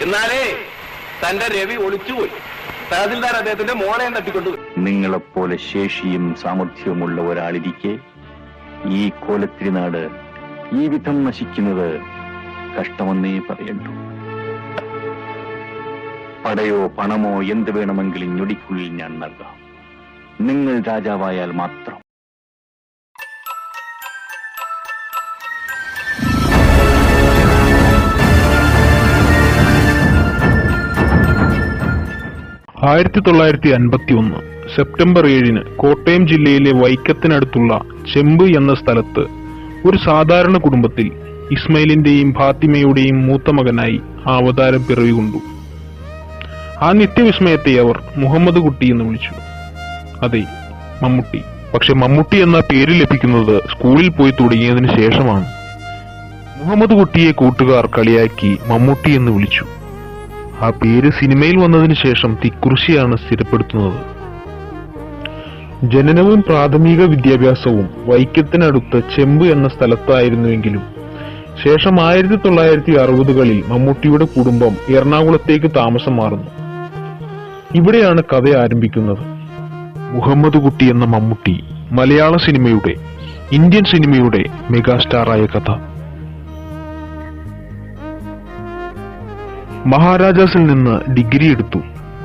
എന്നാലേ തന്റെ രവി ഒളിച്ചുപോയി. തഹസിൽദാർ അദ്ദേഹത്തിന്റെ മോളെ തട്ടിക്കൊണ്ടുപോയി നിങ്ങളെപ്പോലെ ശേഷിയും സാമർഥ്യവുമുള്ള ഒരാളിരിക്കെ ഈ കോലത്തിരിനാട് ഈ വിധം നശിക്കുന്നത് കഷ്ടമെന്നേ പറയണ്ടു. പടയോ പണമോ എന്ത് വേണമെങ്കിലും ഞൊടിക്കുള്ളിൽ ഞാൻ നൽകാം. നിങ്ങൾ രാജാവായാൽ മാത്രം. ആയിരത്തി തൊള്ളായിരത്തി അൻപത്തി ഒന്ന് സെപ്റ്റംബർ ഏഴിന് കോട്ടയം ജില്ലയിലെ വൈക്കത്തിനടുത്തുള്ള ചെമ്പ് എന്ന സ്ഥലത്ത് ഒരു സാധാരണ കുടുംബത്തിൽ ഇസ്മയിലിന്റെയും ഫാത്തിമയുടെയും മൂത്ത മകനായി അവതാരം പിറവികൊണ്ടു. ആ നിത്യവിസ്മയത്തെ അവർ മുഹമ്മദ് കുട്ടി എന്ന് വിളിച്ചു. അതെ മമ്മൂട്ടി. പക്ഷെ മമ്മൂട്ടി എന്ന പേര് ലഭിക്കുന്നത് സ്കൂളിൽ പോയി തുടങ്ങിയതിന് ശേഷമാണ്. മുഹമ്മദ് കുട്ടിയെ കൂട്ടുകാർ കളിയാക്കി മമ്മൂട്ടി എന്ന് വിളിച്ചു. ആ പേര് സിനിമയിൽ വന്നതിന് ശേഷം തിക്കുറിശിയാണ് സ്ഥിരപ്പെടുത്തുന്നത്. ജനനവും പ്രാഥമിക വിദ്യാഭ്യാസവും വൈക്കത്തിനടുത്ത് ചെമ്പ് എന്ന സ്ഥലത്തായിരുന്നുവെങ്കിലും ശേഷം ആയിരത്തി തൊള്ളായിരത്തി അറുപതുകളിൽ മമ്മൂട്ടിയുടെ കുടുംബം എറണാകുളത്തേക്ക് താമസം മാറുന്നു. ഇവിടെയാണ് കഥ ആരംഭിക്കുന്നത്. മുഹമ്മദ് കുട്ടി എന്ന മമ്മൂട്ടി മലയാള സിനിമയുടെ ഇന്ത്യൻ സിനിമയുടെ മെഗാസ്റ്റാറായ കഥ. മഹാരാജാസിൽ നിന്ന് ഡിഗ്രി എടുത്തു.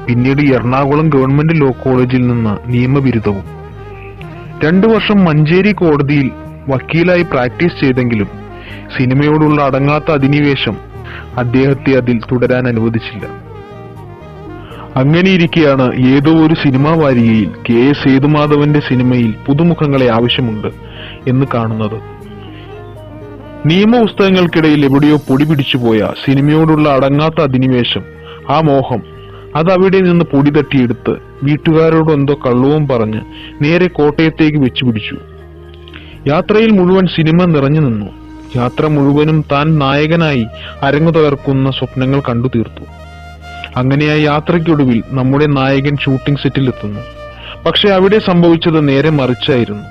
പിന്നീട് എറണാകുളം ഗവൺമെന്റ് ലോ കോളേജിൽ നിന്ന് നിയമബിരുദവും. രണ്ടു വർഷം മഞ്ചേരി കോടതിയിൽ വക്കീലായി പ്രാക്ടീസ് ചെയ്തെങ്കിലും സിനിമയോടുള്ള അടങ്ങാത്ത അധിനിവേശം അദ്ദേഹത്തെ അതിൽ തുടരാൻ അനുവദിച്ചില്ല. അങ്ങനെയിരിക്കെയാണ് ഏതോ ഒരു സിനിമാ വാരികയിൽ കെ എസ് സേതുമാധവന്റെ സിനിമയിൽ പുതുമുഖങ്ങളെ ആവശ്യമുണ്ട് എന്ന് കാണുന്നത്. നിയമപുസ്തകങ്ങൾക്കിടയിൽ എവിടെയോ പൊടി പിടിച്ചുപോയ സിനിമയോടുള്ള അടങ്ങാത്ത അധിനിവേശം ആ മോഹം അത് അവിടെ നിന്ന് പൊടി തട്ടിയെടുത്ത് വീട്ടുകാരോട് എന്തോ കള്ളവും പറഞ്ഞ് നേരെ കോട്ടയത്തേക്ക് വെച്ചു പിടിച്ചു. യാത്രയിൽ മുഴുവൻ സിനിമ നിറഞ്ഞു നിന്നു. യാത്ര മുഴുവനും താൻ നായകനായി അരങ്ങു തകർക്കുന്ന സ്വപ്നങ്ങൾ കണ്ടു തീർത്തു. അങ്ങനെ ആ യാത്രയ്ക്കൊടുവിൽ നമ്മുടെ നായകൻ ഷൂട്ടിംഗ് സെറ്റിലെത്തുന്നു പക്ഷെ അവിടെ സംഭവിച്ചത് നേരെ മറിച്ചായിരുന്നു.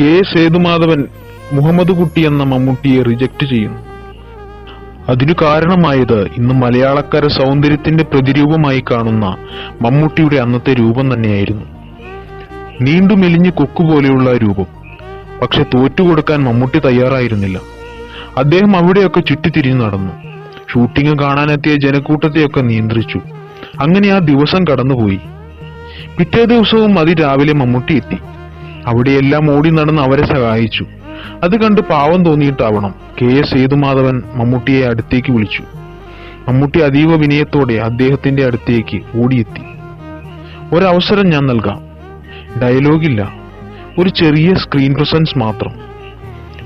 കെ സേതുമാധവൻ മുഹമ്മദ് കുട്ടി എന്ന മമ്മൂട്ടിയെ റിജക്ട് ചെയ്യുന്നു. അതിനു കാരണമായത് ഇന്ന് മലയാളക്കര സൗന്ദര്യത്തിന്റെ പ്രതിരൂപമായി കാണുന്ന മമ്മൂട്ടിയുടെ അന്നത്തെ രൂപം തന്നെയായിരുന്നു. നീണ്ടു മെലിഞ്ഞ് കൊക്കുപോലെയുള്ള രൂപം. പക്ഷെ തോറ്റുകൊടുക്കാൻ മമ്മൂട്ടി തയ്യാറായിരുന്നില്ല. അദ്ദേഹം അവിടെയൊക്കെ ചുറ്റിത്തിരിഞ്ഞു നടന്നു. ഷൂട്ടിംഗ് കാണാനെത്തിയ ജനക്കൂട്ടത്തെയൊക്കെ നിയന്ത്രിച്ചു. അങ്ങനെ ആ ദിവസം കടന്നുപോയി. പിറ്റേ ദിവസവും അതിരാവിലെ മമ്മൂട്ടി എത്തി. അവിടെയെല്ലാം ഓടി നടന്ന് അവരെ സഹായിച്ചു. അത് കണ്ട് പാവം തോന്നിയിട്ടാവണം. കെ. എസ്. സേതുമാധവൻ മമ്മൂട്ടിയെ അടുത്തേക്ക് വിളിച്ചു. മമ്മൂട്ടി അതീവ വിനയത്തോടെ അദ്ദേഹത്തിന്റെ അടുത്തേക്ക് ഓടിയെത്തി. ഒരവസരം ഞാൻ നൽകാം. ഡയലോഗില്ല. ഒരു ചെറിയ സ്ക്രീൻ പ്രസൻസ് മാത്രം.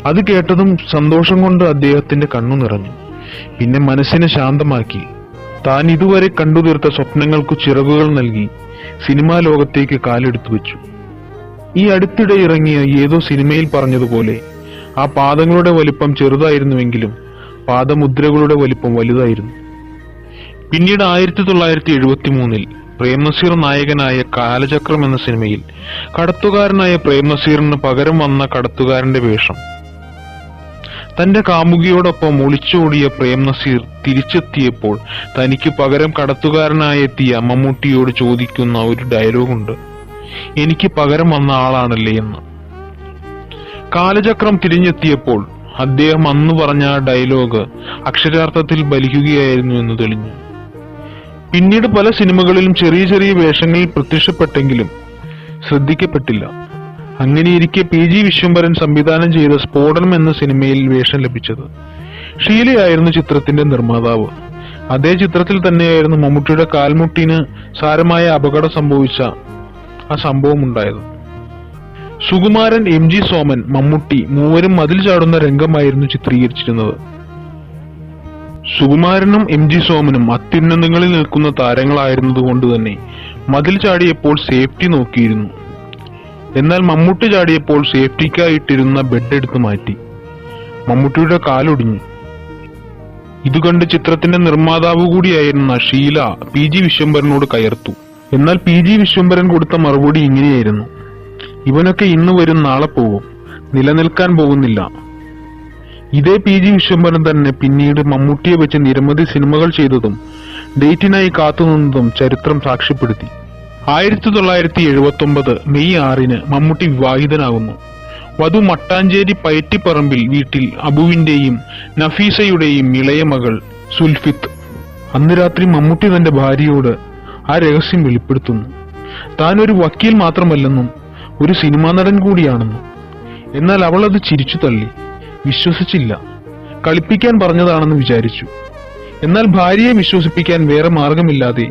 അത് കേട്ടതും സന്തോഷം കൊണ്ട് അദ്ദേഹത്തിന്റെ കണ്ണു നിറഞ്ഞു. പിന്നെ മനസ്സിനെ ശാന്തമാക്കി. താൻ ഇതുവരെ കണ്ടുതീർത്ത സ്വപ്നങ്ങൾക്കു ചിറകുകൾ നൽകി സിനിമാ ലോകത്തേക്ക് കാലെടുത്തു വെച്ചു. ഈ അടുത്തിടെ ഇറങ്ങിയ ഏതോ സിനിമയിൽ പറഞ്ഞതുപോലെ ആ പാദങ്ങളുടെ വലിപ്പം ചെറുതായിരുന്നുവെങ്കിലും പാദമുദ്രകളുടെ വലിപ്പം വലുതായിരുന്നു. പിന്നീട് ആയിരത്തി തൊള്ളായിരത്തി എഴുപത്തി മൂന്നിൽ പ്രേംനസീർ നായകനായ കാലചക്രം എന്ന സിനിമയിൽ കടത്തുകാരനായ പ്രേംനസീറിന് പകരം വന്ന കടത്തുകാരന്റെ വേഷം. തന്റെ കാമുകിയോടൊപ്പം ഒളിച്ചോടിയ പ്രേംനസീർ തിരിച്ചെത്തിയപ്പോൾ തനിക്ക് പകരം കടത്തുകാരനായെത്തിയ മമ്മൂട്ടിയോട് ചോദിക്കുന്ന ഒരു ഡയലോഗുണ്ട്. എനിക്ക് പകരം വന്ന ആളാണല്ലേ എന്ന്. കാലചക്രം തിരിഞ്ഞെത്തിയപ്പോൾ അദ്ദേഹം അന്ന് പറഞ്ഞ ഡയലോഗ് അക്ഷരാർത്ഥത്തിൽ ബലിക്കുകയായിരുന്നു എന്ന് തെളിഞ്ഞു. പിന്നീട് പല സിനിമകളിലും ചെറിയ ചെറിയ വേഷങ്ങളിൽ പ്രത്യക്ഷപ്പെട്ടെങ്കിലും ശ്രദ്ധിക്കപ്പെട്ടില്ല. അങ്ങനെയിരിക്കെ പി ജി വിശ്വംഭരൻ സംവിധാനം ചെയ്ത സ്ഫോടനം എന്ന സിനിമയിൽ വേഷം ലഭിച്ചത് ഷീലയായിരുന്നു ചിത്രത്തിന്റെ നിർമ്മാതാവ്. അതേ ചിത്രത്തിൽ തന്നെയായിരുന്നു മമ്മൂട്ടിയുടെ കാൽമുട്ടിന് സാരമായ അപകടം സംഭവിച്ച ആ സംഭവം ഉണ്ടായത്. സുകുമാരൻ എം ജി സോമൻ മമ്മൂട്ടി മൂവരും മതിൽ ചാടുന്ന രംഗമായിരുന്നു ചിത്രീകരിച്ചിരുന്നത്. സുകുമാരനും എം ജി സോമനും അത്യുന്നതങ്ങളിൽ നിൽക്കുന്ന താരങ്ങളായിരുന്നതുകൊണ്ട് തന്നെ മതിൽ ചാടിയപ്പോൾ സേഫ്റ്റി നോക്കിയിരുന്നു. എന്നാൽ മമ്മൂട്ടി ചാടിയപ്പോൾ സേഫ്റ്റിക്കായിട്ടിരുന്ന ബെഡ് എടുത്തു മാറ്റി. മമ്മൂട്ടിയുടെ കാലൊടിഞ്ഞു. ഇതുകണ്ട് ചിത്രത്തിന്റെ നിർമ്മാതാവ് കൂടിയായിരുന്ന ഷീല പി ജി വിശ്വംഭരനോട് കയർത്തു. എന്നാൽ പി ജി വിശ്വംഭരൻ കൊടുത്ത മറുപടി ഇങ്ങനെയായിരുന്നു. ഇവനൊക്കെ ഇന്ന് വരും നാളെ പോകും നിലനിൽക്കാൻ പോകുന്നില്ല. ഇതേ പി ജി വിശ്വംഭരൻ തന്നെ പിന്നീട് മമ്മൂട്ടിയെ വെച്ച് നിരവധി സിനിമകൾ ചെയ്തതും ഡേറ്റിനായി കാത്തുനിന്നതും ചരിത്രം സാക്ഷ്യപ്പെടുത്തി. ആയിരത്തി തൊള്ളായിരത്തി എഴുപത്തി ഒമ്പത് മെയ് ആറിന് മമ്മൂട്ടി വിവാഹിതനാകുന്നു. വധു മട്ടാഞ്ചേരി പയറ്റിപ്പറമ്പിൽ വീട്ടിൽ അബുവിന്റെയും നഫീസയുടെയും ഇളയ മകൾ സുൽഫിത്ത്. അന്ന് രാത്രി മമ്മൂട്ടി തന്റെ ഭാര്യയോട് ആ രഹസ്യം വെളിപ്പെടുത്തുന്നു. താൻ ഒരു വക്കീൽ മാത്രമല്ലെന്നും ഒരു സിനിമാ നടൻ കൂടിയാണെന്നും. എന്നാൽ അവൾ അത് ചിരിച്ചു തള്ളി വിശ്വസിച്ചില്ല. കളിപ്പിക്കാൻ പറഞ്ഞതാണെന്ന് വിചാരിച്ചു. എന്നാൽ ഭാര്യയെ വിശ്വസിപ്പിക്കാൻ വേറെ മാർഗമില്ലാതെ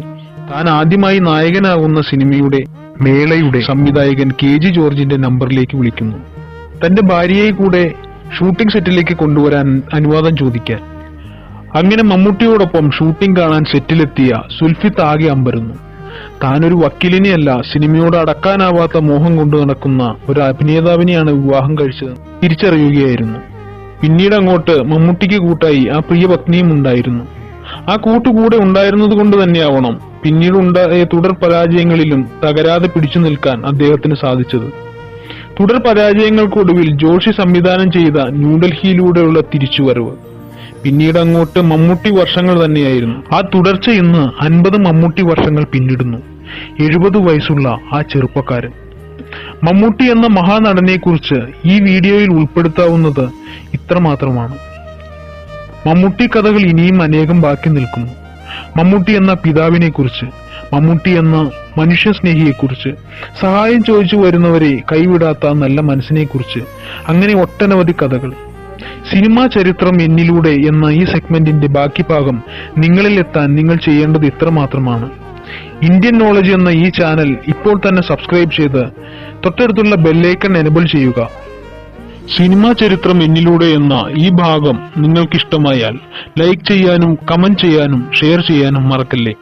താൻ ആദ്യമായി നായകനാകുന്ന സിനിമയുടെ മേളയുടെ സംവിധായകൻ കെ ജി ജോർജിന്റെ നമ്പറിലേക്ക് വിളിക്കുന്നു. തന്റെ ഭാര്യയെ കൂടെ ഷൂട്ടിംഗ് സെറ്റിലേക്ക് കൊണ്ടുവരാൻ അനുവാദം ചോദിക്കാൻ. അങ്ങനെ മമ്മൂട്ടിയോടൊപ്പം ഷൂട്ടിംഗ് കാണാൻ സെറ്റിലെത്തിയ സുൽഫിത്ത് ആകെ അമ്പരുന്നു. താനൊരു വക്കീലിനെയല്ല സിനിമയോട് അടക്കാനാവാത്ത മോഹം കൊണ്ടു നടക്കുന്ന ഒരു അഭിനേതാവിനെയാണ് വിവാഹം കഴിച്ചത്. തിരിച്ചറിയുകയായിരുന്നു. പിന്നീട് അങ്ങോട്ട് മമ്മൂട്ടിക്ക് കൂട്ടായി ആ പ്രിയ പത്നിയും ഉണ്ടായിരുന്നു. ആ കൂട്ടുകൂടെ ഉണ്ടായിരുന്നത് കൊണ്ട് തന്നെയാവണം പിന്നീടുണ്ടായ തുടർ പരാജയങ്ങളിലും തകരാതെ പിടിച്ചു നിൽക്കാൻ അദ്ദേഹത്തിന് സാധിച്ചത്. തുടർ പരാജയങ്ങൾക്കൊടുവിൽ ജോഷി സംവിധാനം ചെയ്ത ന്യൂഡൽഹിയിലൂടെയുള്ള തിരിച്ചുവരവ്. പിന്നീട് അങ്ങോട്ട് മമ്മൂട്ടി വർഷങ്ങൾ തന്നെയായിരുന്നു. ആ തുടർച്ച ഇന്ന് അൻപത് മമ്മൂട്ടി വർഷങ്ങൾ പിന്നിടുന്നു. എഴുപത് വയസ്സുള്ള ആ ചെറുപ്പക്കാരൻ. മമ്മൂട്ടി എന്ന മഹാനടനെ കുറിച്ച് ഈ വീഡിയോയിൽ ഉൾപ്പെടുത്താവുന്നത് ഇത്രമാത്രമാണ്. മമ്മൂട്ടി കഥകൾ ഇനിയും അനേകം ബാക്കി നിൽക്കുന്നു. മമ്മൂട്ടി എന്ന പിതാവിനെ കുറിച്ച് മമ്മൂട്ടി എന്ന മനുഷ്യ സ്നേഹിയെക്കുറിച്ച് സഹായം ചോദിച്ചു വരുന്നവരെ കൈവിടാത്ത നല്ല മനസ്സിനെ കുറിച്ച് അങ്ങനെ ഒട്ടനവധി കഥകൾ. സിനിമാ ചരിത്രം എന്നിലൂടെ എന്ന ഈ സെഗ്മെന്റിന്റെ ബാക്കി ഭാഗം നിങ്ങളിൽ എത്താൻ നിങ്ങൾ ചെയ്യേണ്ടത് ഇത്ര മാത്രമാണ്. ഇന്ത്യൻ നോളജ് എന്ന ഈ ചാനൽ ഇപ്പോൾ തന്നെ സബ്സ്ക്രൈബ് ചെയ്ത് തൊട്ടടുത്തുള്ള ബെല്ലൈക്കൺ എനബിൾ ചെയ്യുക. സിനിമാ ചരിത്രം എന്നിലൂടെ എന്ന ഈ ഭാഗം നിങ്ങൾക്കിഷ്ടമായാൽ ലൈക്ക് ചെയ്യാനും കമന്റ് ചെയ്യാനും ഷെയർ ചെയ്യാനും മറക്കല്ലേ?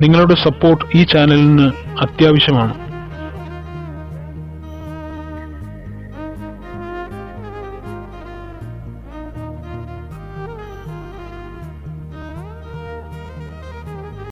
നിങ്ങളുടെ സപ്പോർട്ട് ഈ ചാനലിന് അത്യാവശ്യമാണ്.